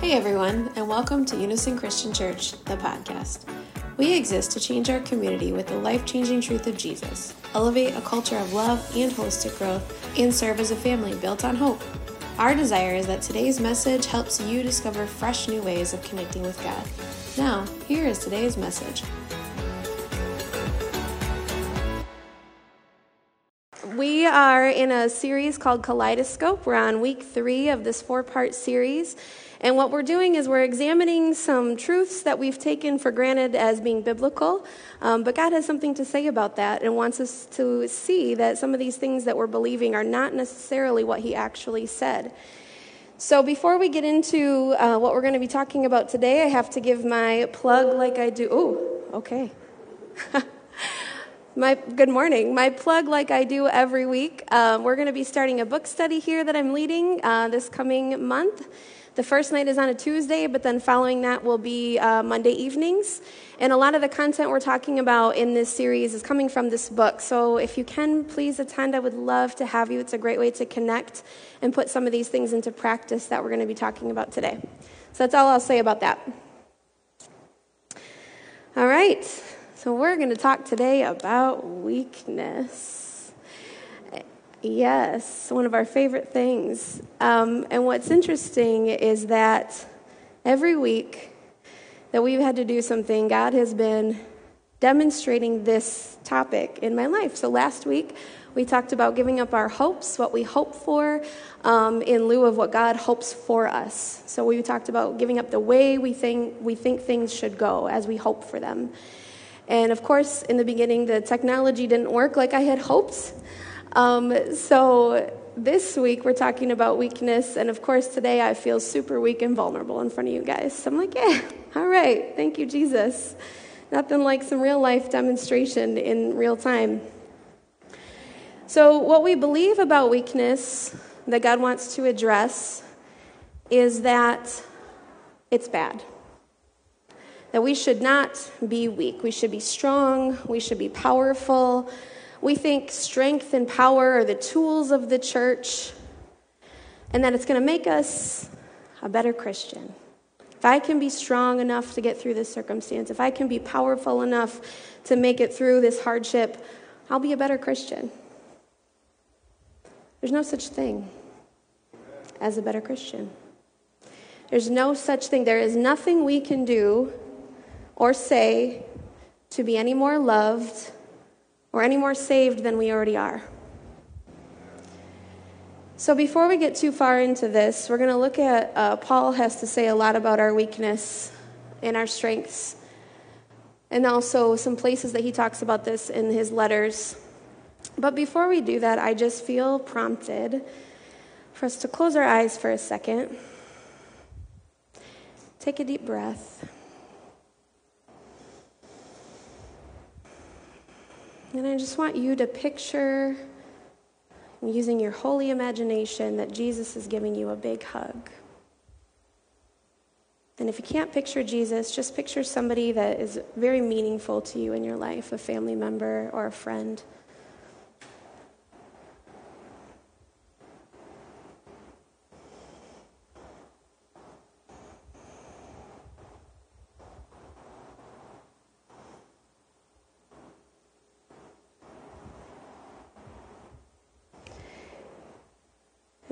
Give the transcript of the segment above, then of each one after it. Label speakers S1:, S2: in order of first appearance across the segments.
S1: Hey everyone, and welcome to Unison Christian Church, the podcast. We exist to change our community with the life changing truth of Jesus, elevate a culture of love and holistic growth, and serve as a family built on hope. Our desire is that today's message helps you discover fresh new ways of connecting with God. Now, here is today's message. We are in a series called Kaleidoscope. We're on week three of this four part series. And what we're doing is we're examining some truths that we've taken for granted as being biblical. Um, but God has something to say about that and wants us to see that some of these things that we're believing are not necessarily what He actually said. So, before we get into uh, what we're going to be talking about today, I have to give my plug like I do. Oh, okay. My, good morning. My plug, like I do every week, uh, we're going to be starting a book study here that I'm leading uh, this coming month. The first night is on a Tuesday, but then following that will be uh, Monday evenings. And a lot of the content we're talking about in this series is coming from this book. So if you can, please attend. I would love to have you. It's a great way to connect and put some of these things into practice that we're going to be talking about today. So that's all I'll say about that. All right. So, we're going to talk today about weakness. Yes, one of our favorite things. Um, and what's interesting is that every week that we've had to do something, God has been demonstrating this topic in my life. So, last week, we talked about giving up our hopes, what we hope for, um, in lieu of what God hopes for us. So we talked about giving up the way we think we think things should go as we hope for them. And of course, in the beginning, the technology didn't work like I had hoped. Um, so this week, we're talking about weakness. And of course, today I feel super weak and vulnerable in front of you guys. So I'm like, yeah, all right. Thank you, Jesus. Nothing like some real life demonstration in real time. So, what we believe about weakness that God wants to address is that it's bad that we should not be weak. We should be strong. We should be powerful. We think strength and power are the tools of the church, and that it's going to make us a better Christian. If I can be strong enough to get through this circumstance, if I can be powerful enough to make it through this hardship, I'll be a better Christian. There's no such thing as a better Christian. There's no such thing. There is nothing we can do or say to be any more loved or any more saved than we already are. So, before we get too far into this, we're going to look at uh, Paul has to say a lot about our weakness and our strengths, and also some places that he talks about this in his letters. But before we do that, I just feel prompted for us to close our eyes for a second. Take a deep breath. And I just want you to picture, using your holy imagination, that Jesus is giving you a big hug. And if you can't picture Jesus, just picture somebody that is very meaningful to you in your life a family member or a friend.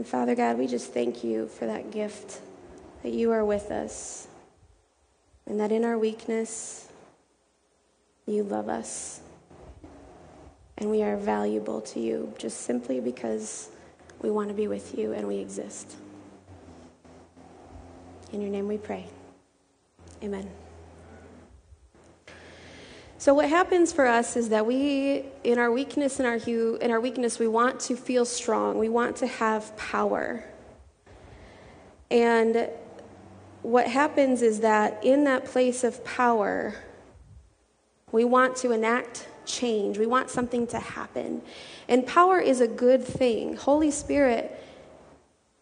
S1: Father God, we just thank you for that gift that you are with us and that in our weakness, you love us. And we are valuable to you just simply because we want to be with you and we exist. In your name we pray. Amen. So what happens for us is that we, in our weakness, in our hue, in our weakness, we want to feel strong. We want to have power. And what happens is that in that place of power, we want to enact change. We want something to happen. And power is a good thing. Holy Spirit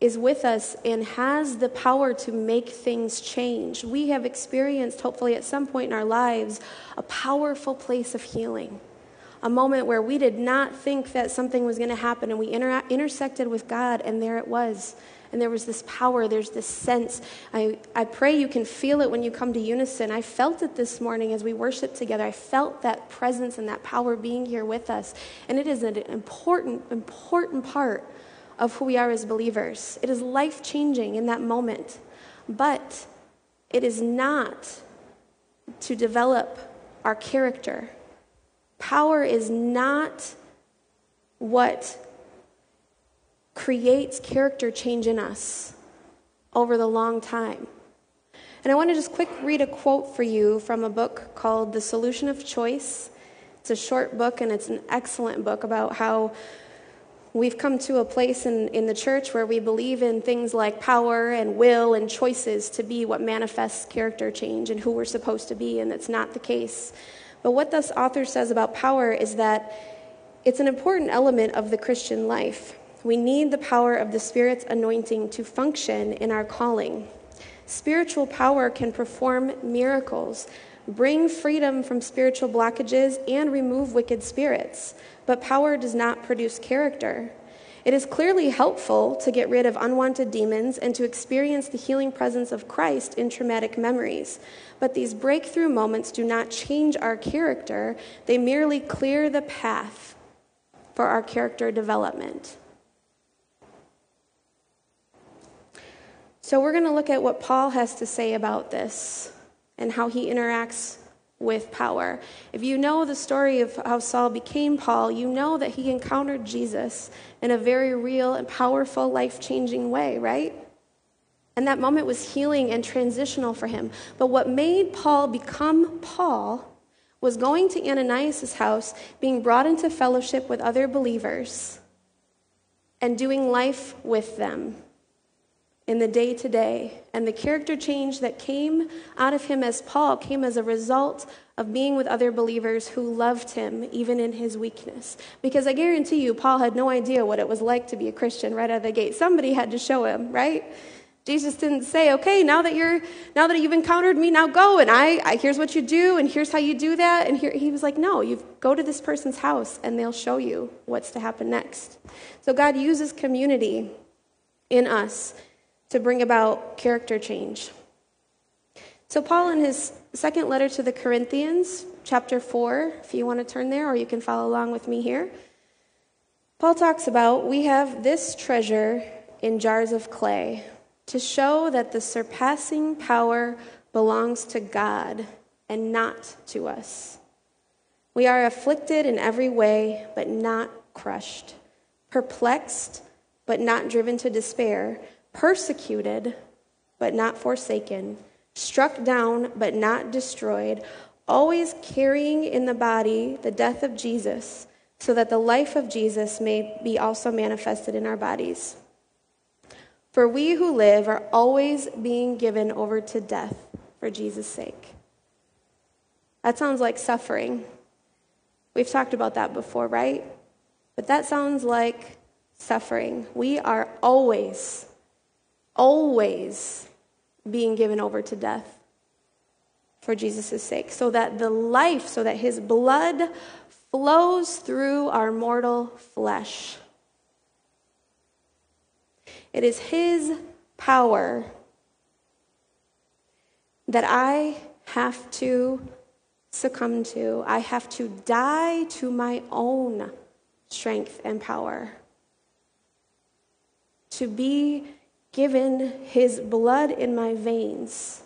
S1: is with us and has the power to make things change. We have experienced, hopefully, at some point in our lives, a powerful place of healing, a moment where we did not think that something was going to happen, and we inter- intersected with God, and there it was. And there was this power, there's this sense. I, I pray you can feel it when you come to unison. I felt it this morning as we worshiped together. I felt that presence and that power being here with us. And it is an important, important part of who we are as believers. It is life changing in that moment. But it is not to develop our character. Power is not what creates character change in us over the long time. And I want to just quick read a quote for you from a book called The Solution of Choice. It's a short book and it's an excellent book about how we've come to a place in, in the church where we believe in things like power and will and choices to be what manifests character change and who we're supposed to be, and that's not the case. But what this author says about power is that it's an important element of the Christian life. We need the power of the Spirit's anointing to function in our calling. Spiritual power can perform miracles, bring freedom from spiritual blockages, and remove wicked spirits, but power does not produce character. It is clearly helpful to get rid of unwanted demons and to experience the healing presence of Christ in traumatic memories. But these breakthrough moments do not change our character, they merely clear the path for our character development. So, we're going to look at what Paul has to say about this and how he interacts with power. If you know the story of how Saul became Paul, you know that he encountered Jesus in a very real and powerful, life changing way, right? And that moment was healing and transitional for him. But what made Paul become Paul was going to Ananias' house, being brought into fellowship with other believers, and doing life with them in the day to day. And the character change that came out of him as Paul came as a result of being with other believers who loved him even in his weakness. Because I guarantee you, Paul had no idea what it was like to be a Christian right out of the gate. Somebody had to show him, right? Jesus didn't say, "Okay, now that you're now that you've encountered me, now go and I, I here's what you do and here's how you do that." And here, he was like, "No, you go to this person's house and they'll show you what's to happen next." So God uses community in us to bring about character change. So, Paul, in his second letter to the Corinthians, chapter 4, if you want to turn there, or you can follow along with me here, Paul talks about we have this treasure in jars of clay to show that the surpassing power belongs to God and not to us. We are afflicted in every way, but not crushed, perplexed, but not driven to despair persecuted, but not forsaken, struck down, but not destroyed, always carrying in the body the death of Jesus, so that the life of Jesus may be also manifested in our bodies. For we who live are always being given over to death for Jesus' sake. That sounds like suffering. We've talked about that before, right? But that sounds like suffering. We are always always being given over to death for Jesus' sake, so that the life, so that his blood flows through our mortal flesh. It is his power that I have to succumb to. I have to die to my own strength and power. To be given his blood in my veins.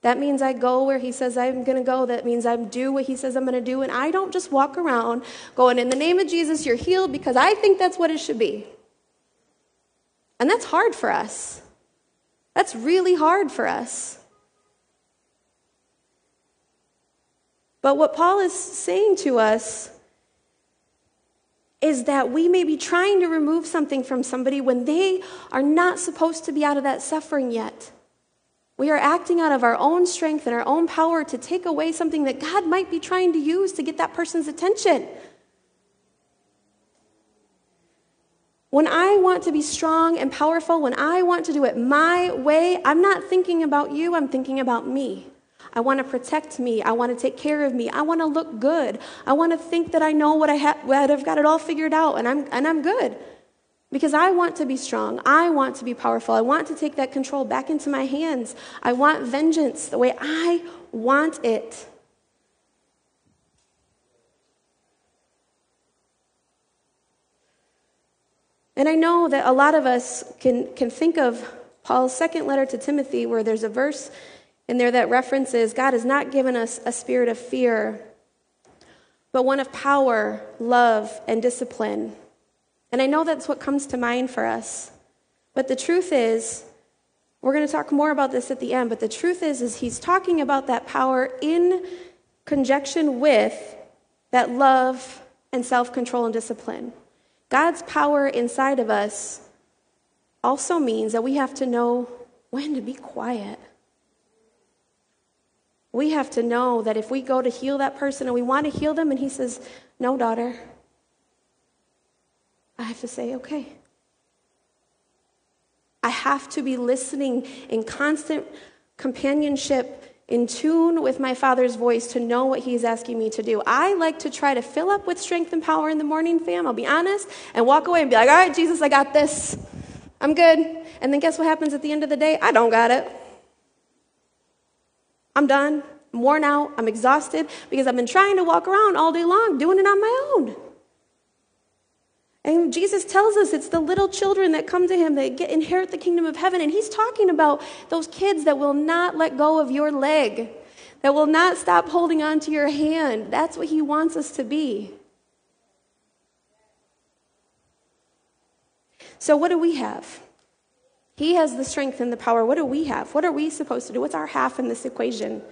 S1: That means I go where he says I'm going to go. That means I do what he says I'm going to do. And I don't just walk around going, in the name of Jesus, you're healed because I think that's what it should be. And that's hard for us. That's really hard for us. But what Paul is saying to us is that we may be trying to remove something from somebody when they are not supposed to be out of that suffering yet. We are acting out of our own strength and our own power to take away something that God might be trying to use to get that person's attention. When I want to be strong and powerful, when I want to do it my way, I'm not thinking about you, I'm thinking about me. I want to protect me. I want to take care of me. I want to look good. I want to think that I know what I have, that I've got it all figured out and I'm, and I'm good. Because I want to be strong. I want to be powerful. I want to take that control back into my hands. I want vengeance the way I want it. And I know that a lot of us can, can think of Paul's second letter to Timothy, where there's a verse in there that references God has not given us a spirit of fear, but one of power, love, and discipline. And I know that's what comes to mind for us. But the truth is, we're going to talk more about this at the end, but the truth is is he's talking about that power in conjunction with that love and self-control and discipline. God's power inside of us also means that we have to know when to be quiet. We have to know that if we go to heal that person and we want to heal them, and he says, No, daughter, I have to say, Okay. I have to be listening in constant companionship in tune with my Father's voice to know what He's asking me to do. I like to try to fill up with strength and power in the morning, fam. I'll be honest, and walk away and be like, all right, Jesus, I got this. I'm good. And then guess what happens at the end of the day? I don't got it. I'm done. I'm worn out. I'm exhausted because I've been trying to walk around all day long doing it on my own. And Jesus tells us it's the little children that come to him that get, inherit the kingdom of heaven. And he's talking about those kids that will not let go of your leg, that will not stop holding on to your hand. That's what he wants us to be. So, what do we have? He has the strength and the power. What do we have? What are we supposed to do? What's our half in this equation?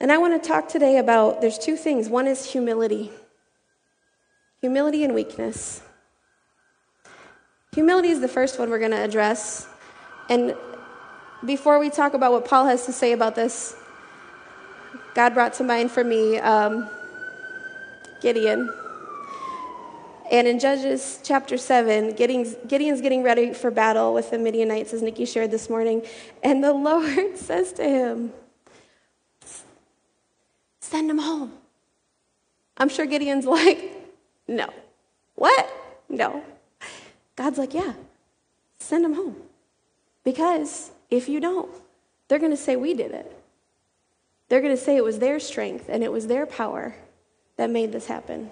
S1: And I want to talk today about there's two things. One is humility humility and weakness. Humility is the first one we're going to address. And before we talk about what Paul has to say about this, God brought to mind for me um, Gideon. And in Judges chapter 7, Gideon's, Gideon's getting ready for battle with the Midianites, as Nikki shared this morning. And the Lord says to him, Send him home. I'm sure Gideon's like, no. What? No. God's like, yeah, send them home. Because if you don't, they're going to say we did it. They're going to say it was their strength and it was their power that made this happen.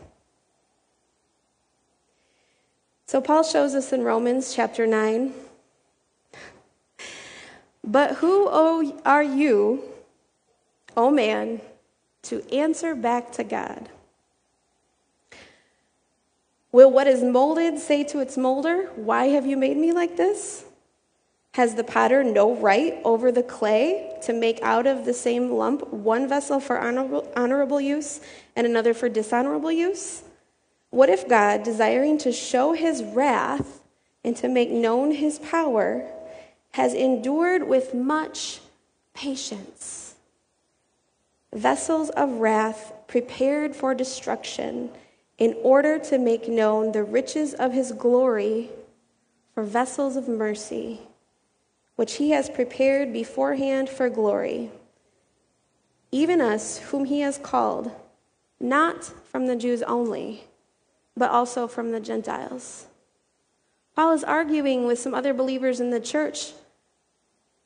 S1: So Paul shows us in Romans chapter 9. But who are you, O man, to answer back to God? Will what is molded say to its molder, Why have you made me like this? Has the potter no right over the clay to make out of the same lump one vessel for honorable, honorable use and another for dishonorable use? What if God, desiring to show his wrath and to make known his power, has endured with much patience vessels of wrath prepared for destruction? in order to make known the riches of his glory for vessels of mercy, which he has prepared beforehand for glory, even us whom he has called, not from the Jews only, but also from the Gentiles. Paul is arguing with some other believers in the church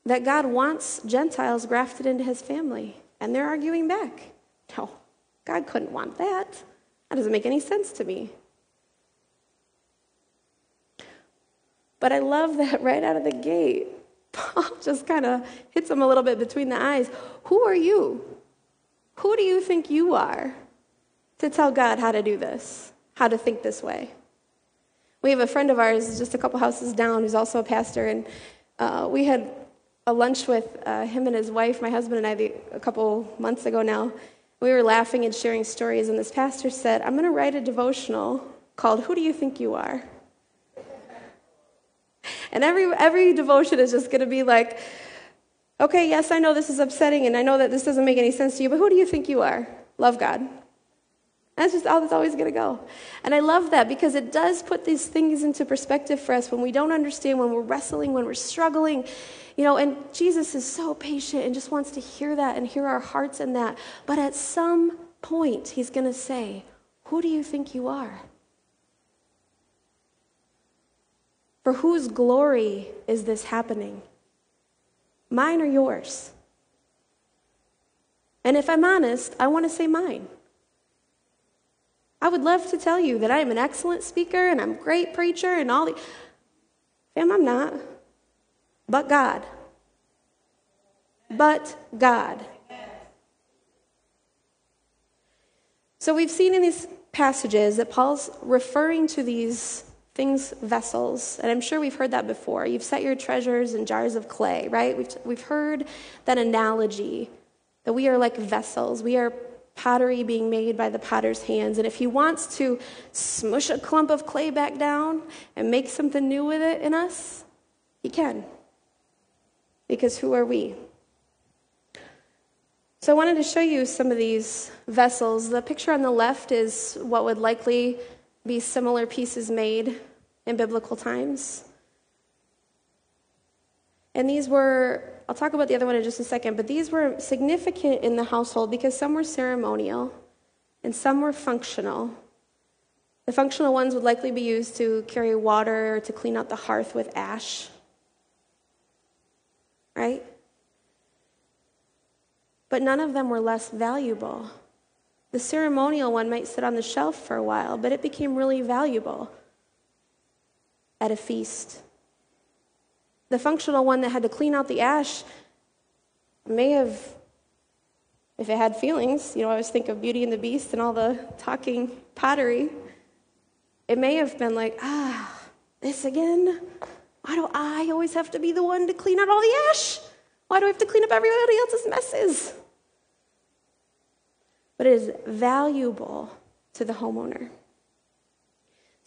S1: that God wants Gentiles grafted into his family, and they're arguing back. No, God couldn't want that. That doesn't make any sense to me. But I love that right out of the gate, Paul just kind of hits him a little bit between the eyes. Who are you? Who do you think you are to tell God how to do this, how to think this way? We have a friend of ours just a couple houses down who's also a pastor, and uh, we had a lunch with uh, him and his wife, my husband and I, the, a couple months ago now. We were laughing and sharing stories, and this pastor said, I'm going to write a devotional called Who Do You Think You Are? And every, every devotion is just going to be like, okay, yes, I know this is upsetting, and I know that this doesn't make any sense to you, but who do you think you are? Love God. That's just how it's always going to go. And I love that because it does put these things into perspective for us when we don't understand, when we're wrestling, when we're struggling. You know, and Jesus is so patient and just wants to hear that and hear our hearts in that. But at some point, he's going to say, Who do you think you are? For whose glory is this happening? Mine or yours? And if I'm honest, I want to say mine. I would love to tell you that I am an excellent speaker and I'm a great preacher and all the. Fam, I'm not. But God. But God. So we've seen in these passages that Paul's referring to these things vessels and i'm sure we've heard that before you've set your treasures in jars of clay right we've, we've heard that analogy that we are like vessels we are pottery being made by the potter's hands. And if he wants to smush a clump of clay back down and make something new with it in us he can. Because who are we? So i wanted to show you some of these vessels. The picture on the left is what would likely be similar pieces made in biblical times. And these were, I'll talk about the other one in just a second, but these were significant in the household because some were ceremonial and some were functional. The functional ones would likely be used to carry water or to clean out the hearth with ash. Right? But none of them were less valuable. The ceremonial one might sit on the shelf for a while, but it became really valuable at a feast. The functional one that had to clean out the ash may have, if it had feelings, you know, I always think of Beauty and the Beast and all the talking pottery. It may have been like, ah, this again? Why do I always have to be the one to clean out all the ash? Why do I have to clean up everybody else's messes? But it is valuable to the homeowner.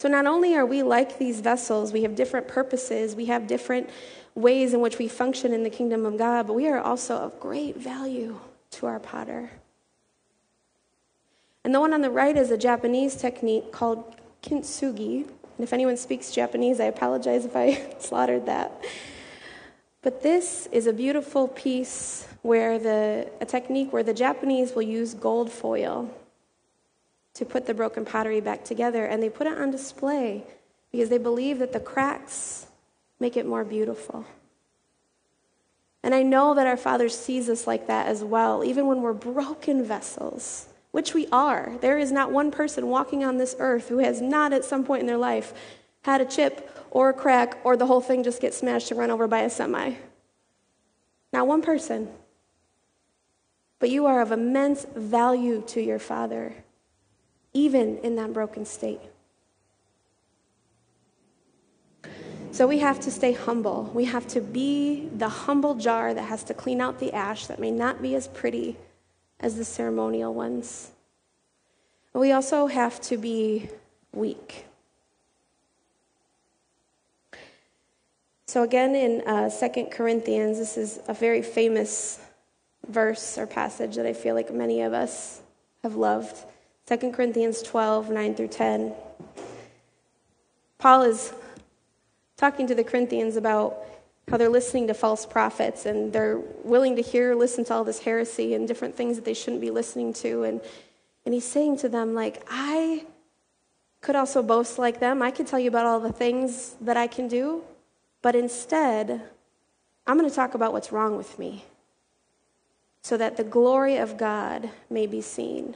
S1: So not only are we like these vessels, we have different purposes, we have different ways in which we function in the kingdom of God, but we are also of great value to our potter. And the one on the right is a Japanese technique called kintsugi. And if anyone speaks Japanese, I apologize if I slaughtered that. But this is a beautiful piece where the a technique where the Japanese will use gold foil to put the broken pottery back together, and they put it on display because they believe that the cracks make it more beautiful. And I know that our Father sees us like that as well, even when we're broken vessels, which we are. There is not one person walking on this earth who has not at some point in their life had a chip or a crack or the whole thing just get smashed and run over by a semi. Not one person. But you are of immense value to your Father even in that broken state. So we have to stay humble. We have to be the humble jar that has to clean out the ash that may not be as pretty as the ceremonial ones. we also have to be weak. So, again, in uh, 2 Corinthians, this is a very famous verse or passage that I feel like many of us have loved. 2 Corinthians 12, 9 through 10. Paul is talking to the Corinthians about how they're listening to false prophets and they're willing to hear, listen to all this heresy and different things that they shouldn't be listening to. And, and he's saying to them, like, I could also boast like them. I could tell you about all the things that I can do, but instead, I'm going to talk about what's wrong with me so that the glory of God may be seen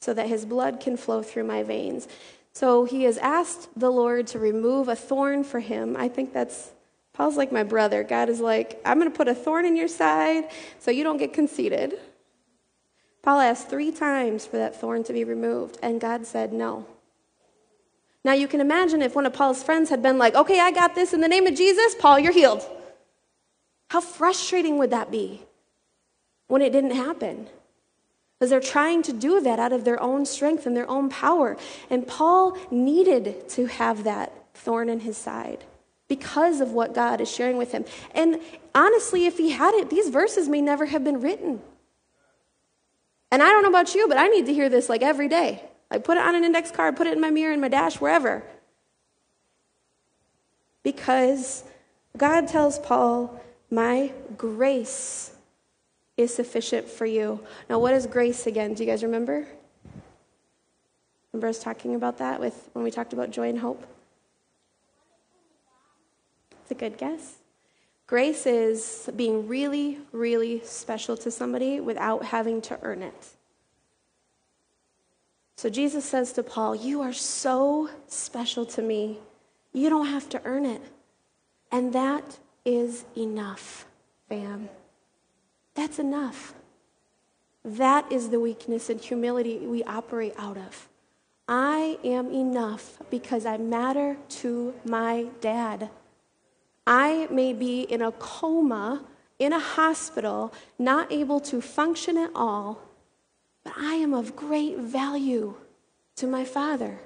S1: so that his blood can flow through my veins. So he has asked the Lord to remove a thorn for him. I think that's, Paul's like my brother. God is like, I'm going to put a thorn in your side so you don't get conceited. Paul asked three times for that thorn to be removed, and God said no. Now you can imagine if one of Paul's friends had been like, okay, I got this in the name of Jesus, Paul, you're healed. How frustrating would that be when it didn't happen? Because they're trying to do that out of their own strength and their own power. And Paul needed to have that thorn in his side because of what God is sharing with him. And honestly, if he had it, these verses may never have been written. And I don't know about you, but I need to hear this like every day. Like, put it on an index card, put it in my mirror, in my dash, wherever. Because God tells Paul, My grace is sufficient for you. Now, what is grace again? Do you guys remember? Remember us talking about that with when we talked about joy and hope? It's a good guess. Grace is being really, really special to somebody without having to earn it. So Jesus says to Paul, You are so special to me. You don't have to earn it. And that is enough, fam. That's enough. That is the weakness and humility we operate out of. I am enough because I matter to my dad. I may be in a coma, in a hospital, not able to function at all, but I am of great value to my father.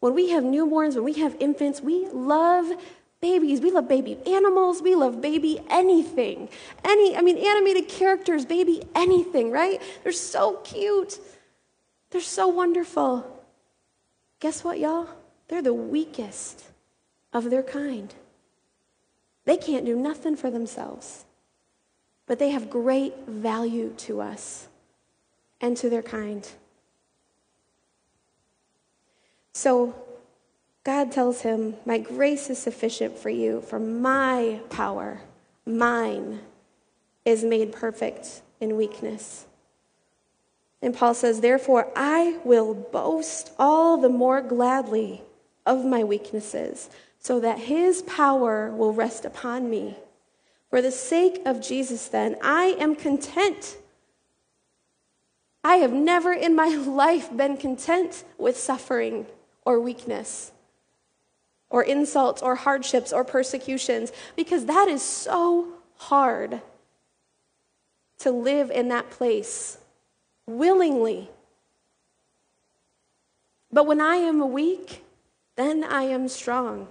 S1: When we have newborns, when we have infants, we love babies. We love baby animals. We love baby anything. Any, I mean, animated characters, baby anything, right? They're so cute. They're so wonderful. Guess what, y'all? They're the weakest of their kind. They can't do nothing for themselves, but they have great value to us and to their kind. So God tells him, My grace is sufficient for you, for my power, mine, is made perfect in weakness. And Paul says, Therefore, I will boast all the more gladly of my weaknesses so that his power will rest upon me. For the sake of Jesus, then, I am content. I have never in my life been content with suffering or weakness or insults or hardships or persecutions because that is so hard to live in that place willingly. But when I am weak, then I am strong.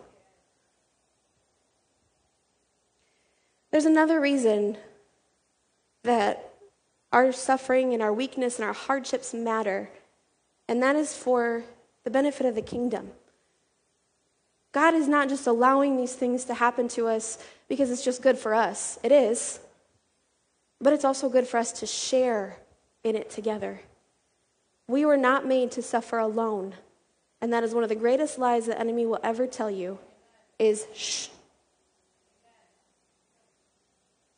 S1: There's another reason that our suffering and our weakness and our hardships matter, and that is for the benefit of the kingdom. God is not just allowing these things to happen to us because it's just good for us. It is. But it's also good for us to share in it together. We were not made to suffer alone. And that is one of the greatest lies the enemy will ever tell you is shh,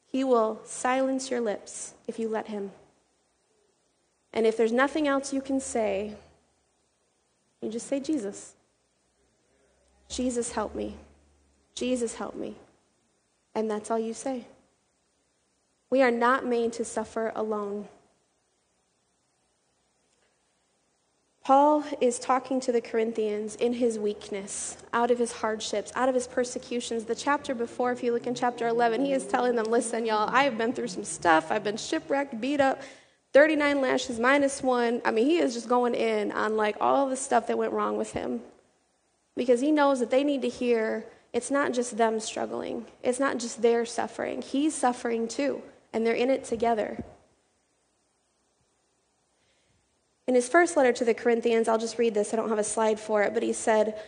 S1: He will silence your lips if you let Him. And if there's nothing else you can say, you just say, Jesus. Jesus, help me. Jesus, help me. And that's all you say. We are not made to suffer alone. Paul is talking to the Corinthians in his weakness, out of his hardships, out of his persecutions. The chapter before, if you look in chapter 11, he is telling them, Listen, y'all, I have been through some stuff. I've been shipwrecked, beat up, 39 lashes minus one. I mean, he is just going in on like all the stuff that went wrong with him because he knows that they need to hear it's not just them struggling, it's not just their suffering. He's suffering too, and they're in it together. In his first letter to the Corinthians, I'll just read this, I don't have a slide for it, but he said,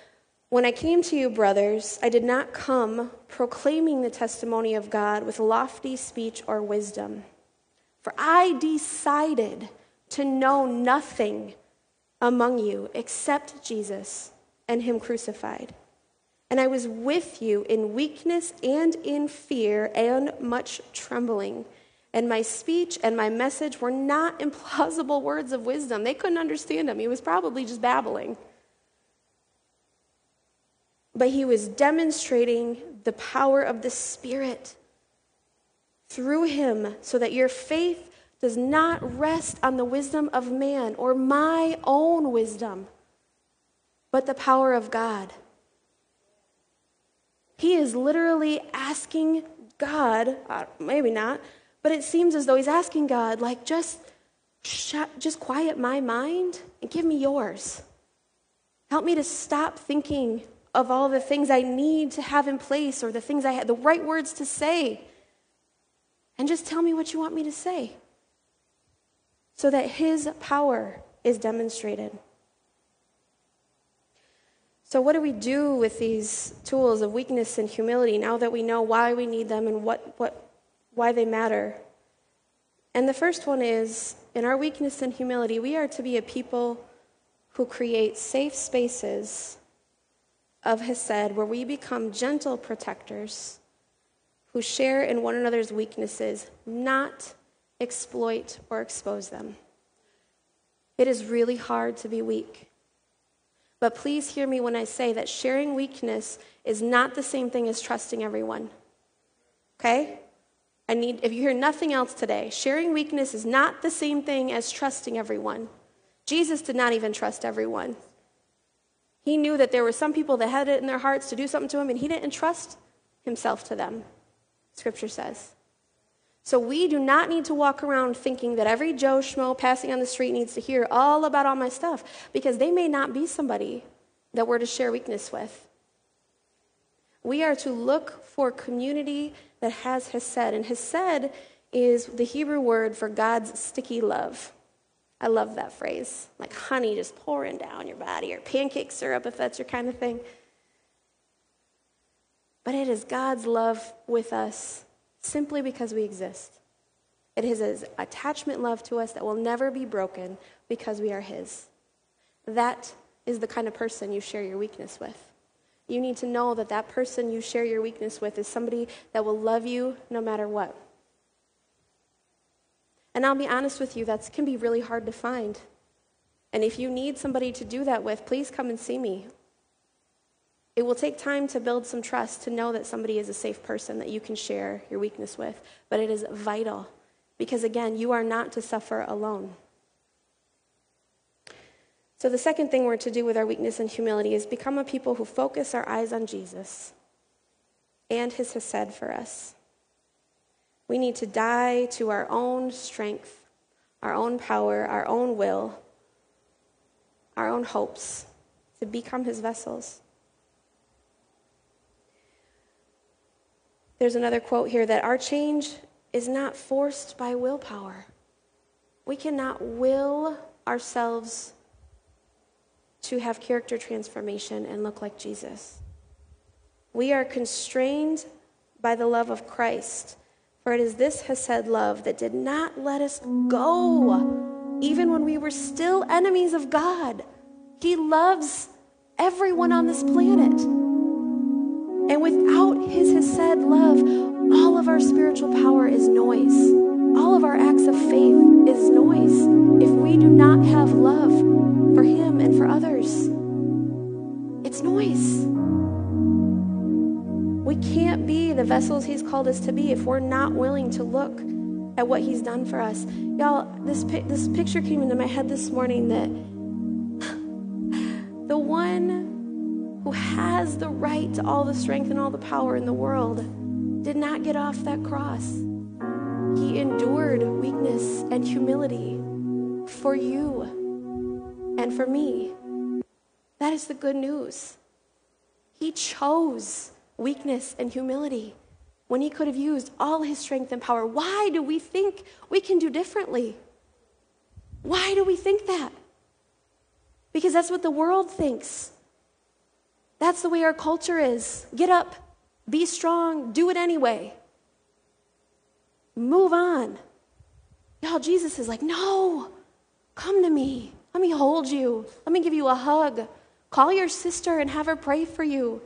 S1: When I came to you, brothers, I did not come proclaiming the testimony of God with lofty speech or wisdom. For I decided to know nothing among you except Jesus and Him crucified. And I was with you in weakness and in fear and much trembling. And my speech and my message were not implausible words of wisdom. They couldn't understand him. He was probably just babbling. But he was demonstrating the power of the Spirit through him so that your faith does not rest on the wisdom of man or my own wisdom, but the power of God. He is literally asking God, uh, maybe not, but it seems as though he's asking God, like, just, shut, just quiet my mind and give me yours. Help me to stop thinking of all the things I need to have in place or the things I had, the right words to say. And just tell me what you want me to say. so that his power is demonstrated. So, what do we do with these tools of weakness and humility now that we know why we need them and what, what, why they matter? And the first one is in our weakness and humility, we are to be a people who create safe spaces of Hesed where we become gentle protectors who share in one another's weaknesses, not exploit or expose them. It is really hard to be weak. But please hear me when I say that sharing weakness is not the same thing as trusting everyone. Okay? I need if you hear nothing else today, sharing weakness is not the same thing as trusting everyone. Jesus did not even trust everyone. He knew that there were some people that had it in their hearts to do something to him, and he didn't entrust himself to them, scripture says. So we do not need to walk around thinking that every Joe Schmo passing on the street needs to hear all about all my stuff, because they may not be somebody that we're to share weakness with. We are to look for community that has Hesed, and Hesed is the Hebrew word for God's sticky love. I love that phrase. Like honey just pouring down your body, or pancake syrup, if that's your kind of thing. But it is God's love with us simply because we exist. It is His attachment love to us that will never be broken because we are His. That is the kind of person you share your weakness with. You need to know that that person you share your weakness with is somebody that will love you no matter what. And I'll be honest with you, that can be really hard to find. And if you need somebody to do that with, please come and see me. It will take time to build some trust to know that somebody is a safe person that you can share your weakness with, but it is vital because, again, you are not to suffer alone. So, the second thing we're to do with our weakness and humility is become a people who focus our eyes on Jesus and his Hesed for us. We need to die to our own strength, our own power, our own will, our own hopes to become his vessels. There's another quote here that our change is not forced by willpower. We cannot will ourselves to have character transformation and look like Jesus. We are constrained by the love of Christ for it is this Hesed love that did not let us go, even when we were still enemies of God. He loves everyone on this planet. And without his Hesed love, all of our spiritual power is noise. All of our acts of faith is noise if we do not have love for him and for others. It's noise. We can't be the vessels He's called us to be if we're not willing to look at what He's done for us. Y'all, this, this picture came into my head this morning that the one who has the right to all the strength and all the power in the world did not get off that cross. He endured weakness and humility for you and for me. That is the good news. He chose weakness and humility when he could have used all his strength and power. Why do we think we can do differently? Why do we think that? Because that's what the world thinks. That's the way our culture is. Get up, be strong, do it anyway. Move on. Y'all, Jesus is like, no, come to me. Let me hold you. Let me give you a hug. Call your sister and have her pray for you.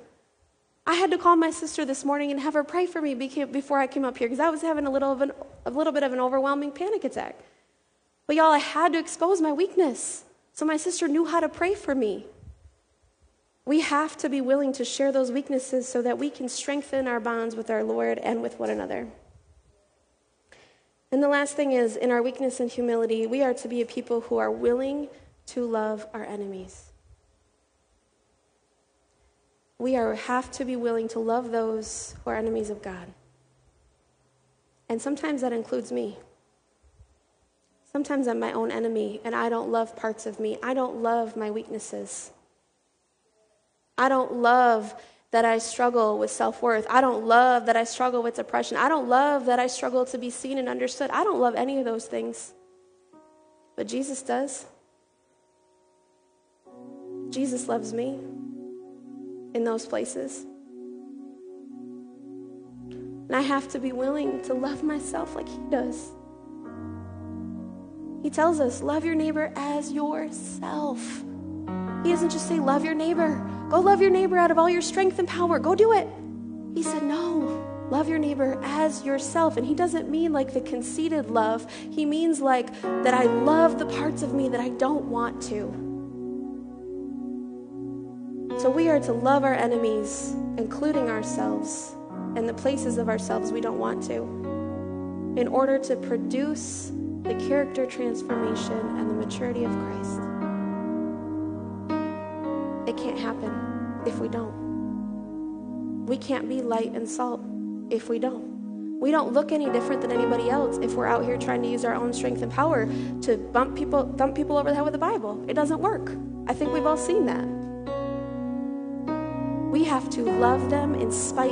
S1: I had to call my sister this morning and have her pray for me before I came up here because I was having a little, of an, a little bit of an overwhelming panic attack. But y'all, I had to expose my weakness. So my sister knew how to pray for me. We have to be willing to share those weaknesses so that we can strengthen our bonds with our Lord and with one another. And the last thing is, in our weakness and humility, we are to be a people who are willing to love our enemies we are, have to be willing to love those who are enemies of God. And sometimes that includes me. Sometimes I'm my own enemy and I don't love parts of me. I don't love my weaknesses. I don't love that I struggle with self worth. I don't love that I struggle with depression. I don't love that I struggle to be seen and understood. I don't love any of those things. but Jesus does. Jesus loves me in those places. And I have to be willing to love myself like He does. He tells us, love your neighbor as yourself. He doesn't just say, love your neighbor. Go love your neighbor out of all your strength and power. Go do it. He said, no, love your neighbor as yourself. And he doesn't mean like the conceited love, he means like that I love the parts of me that I don't want to. So we are to love our enemies, including ourselves, and the places of ourselves we don't want to, in order to produce the character transformation and the maturity of Christ. It can't happen if we don't. We can't be light and salt if we don't. We don't look any different than anybody else if we're out here trying to use our own strength and power to bump people, thump people over the head with the Bible. It doesn't work. I think we've all seen that. We have to love them in spite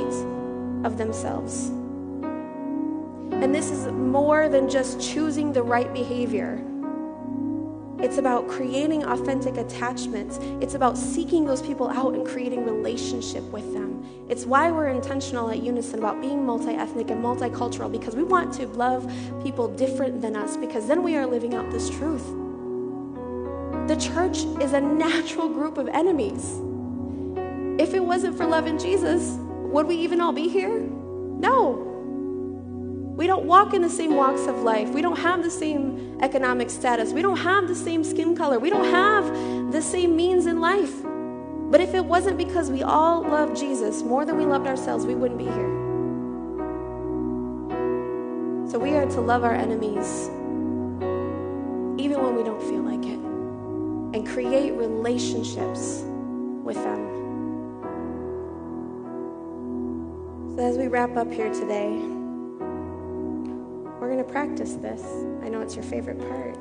S1: of themselves. And this is more than just choosing the right behavior. It's about creating authentic attachments. It's about seeking those people out and creating relationship with them. It's why we're intentional at Unison about being multi ethnic and multicultural because we want to love people different than us because then we are living out this truth. The church is a natural group of enemies. If it wasn't for love in Jesus, would we even all be here? No. We don't walk in the same walks of life. We don't have the same economic status. We don't have the same skin color. We don't have the same means in life. But if it wasn't because we all loved Jesus more than we loved ourselves, we wouldn't be here. So we are to love our enemies even when we don't feel like it and create relationships with them. So as we wrap up here today, to practice this. I know it's your favorite part.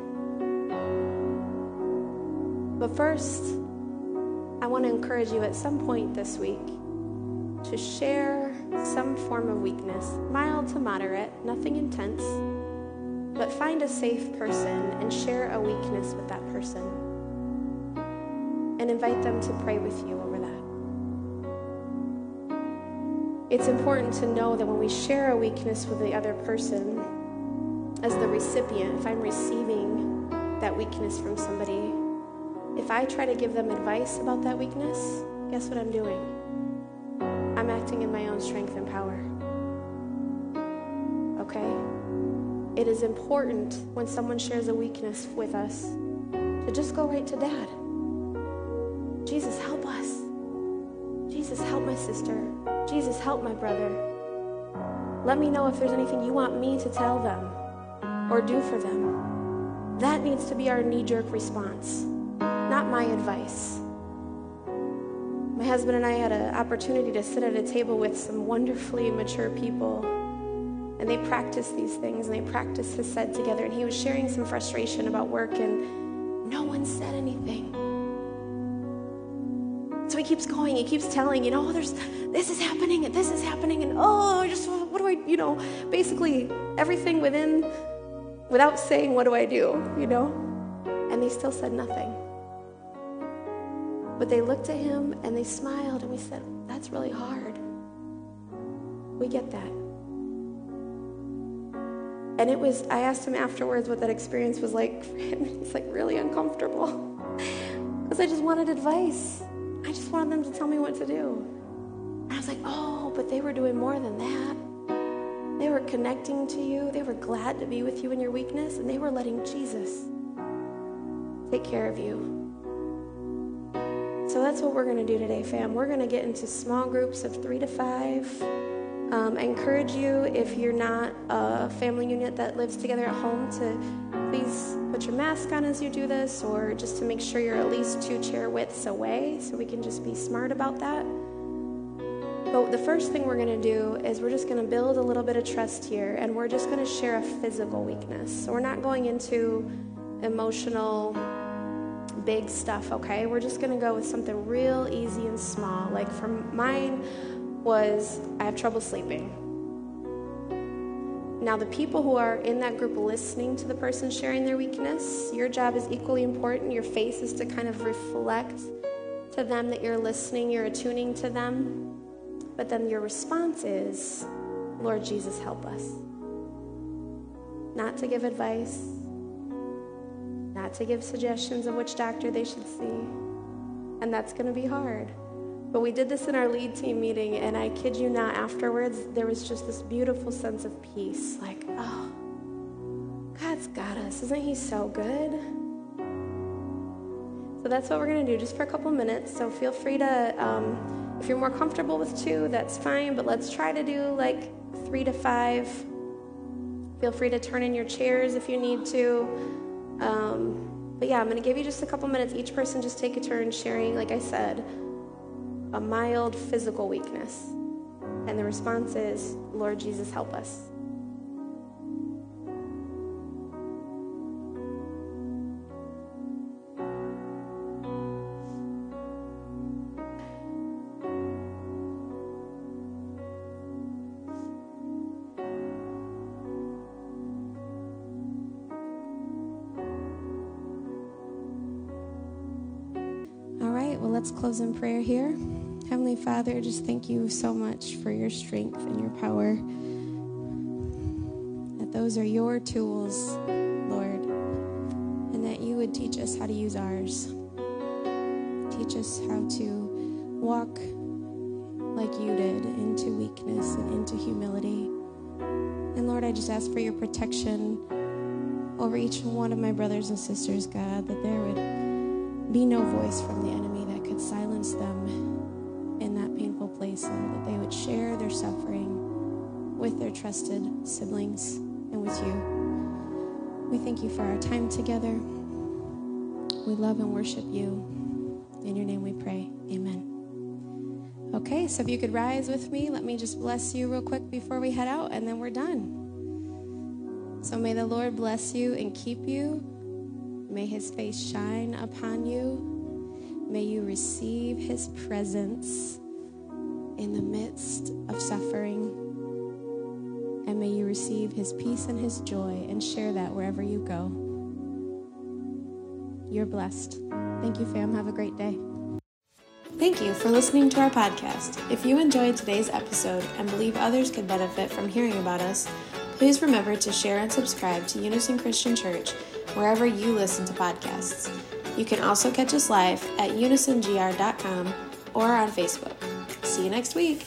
S1: But first, I want to encourage you at some point this week to share some form of weakness, mild to moderate, nothing intense, but find a safe person and share a weakness with that person. And invite them to pray with you over that. It's important to know that when we share a weakness with the other person, as the recipient, if I'm receiving that weakness from somebody, if I try to give them advice about that weakness, guess what I'm doing? I'm acting in my own strength and power. Okay? It is important when someone shares a weakness with us to just go right to dad. Jesus, help us. Jesus, help my sister. Jesus, help my brother. Let me know if there's anything you want me to tell them or do for them. That needs to be our knee jerk response, not my advice. My husband and I had an opportunity to sit at a table with some wonderfully mature people, and they practiced these things and they practiced Hesed together. And he was sharing some frustration about work, and no one said anything. So he keeps going, he keeps telling, you know, oh, there's this is happening and this is happening, and oh, just what do I, you know, basically everything within without saying, What do I do? You know? And they still said nothing. But they looked at him and they smiled, and we said, That's really hard. We get that. And it was, I asked him afterwards what that experience was like for him. He's like, really uncomfortable. Because I just wanted advice. I just wanted them to tell me what to do. And I was like, oh, but they were doing more than that. They were connecting to you. They were glad to be with you in your weakness, and they were letting Jesus take care of you. So that's what we're going to do today, fam. We're going to get into small groups of three to five. Um, I encourage you, if you're not a family unit that lives together at home, to please put your mask on as you do this, or just to make sure you're at least two chair widths away so we can just be smart about that. But the first thing we're going to do is we're just going to build a little bit of trust here and we're just going to share a physical weakness. So we're not going into emotional big stuff, okay? We're just going to go with something real easy and small. Like for mine was I have trouble sleeping. Now, the people who are in that group listening to the person sharing their weakness, your job is equally important. Your face is to kind of reflect to them that you're listening, you're attuning to them. But then your response is, Lord Jesus, help us. Not to give advice, not to give suggestions of which doctor they should see. And that's going to be hard. But we did this in our lead team meeting, and I kid you not, afterwards, there was just this beautiful sense of peace. Like, oh, God's got us. Isn't He so good? So that's what we're going to do just for a couple minutes. So feel free to, um, if you're more comfortable with two, that's fine, but let's try to do like three to five. Feel free to turn in your chairs if you need to. Um, but yeah, I'm going to give you just a couple minutes. Each person just take a turn sharing, like I said a mild physical weakness. And the response is, Lord Jesus, help us. Close in prayer here. Heavenly Father, just thank you so much for your strength and your power. That those are your tools, Lord, and that you would teach us how to use ours. Teach us how to walk like you did into weakness and into humility. And Lord, I just ask for your protection over each one of my brothers and sisters, God, that there would be no voice from the enemy that could silence them in that painful place, Lord, that they would share their suffering with their trusted siblings and with you. We thank you for our time together. We love and worship you. In your name we pray. Amen. Okay, so if you could rise with me, let me just bless you real quick before we head out, and then we're done. So may the Lord bless you and keep you. May his face shine upon you. May you receive his presence in the midst of suffering. And may you receive his peace and his joy and share that wherever you go. You're blessed. Thank you, fam. Have a great day. Thank you for listening to our podcast. If you enjoyed today's episode and believe others could benefit from hearing about us, please remember to share and subscribe to Unison Christian Church wherever you listen to podcasts. You can also catch us live at unisongr.com or on Facebook. See you next week.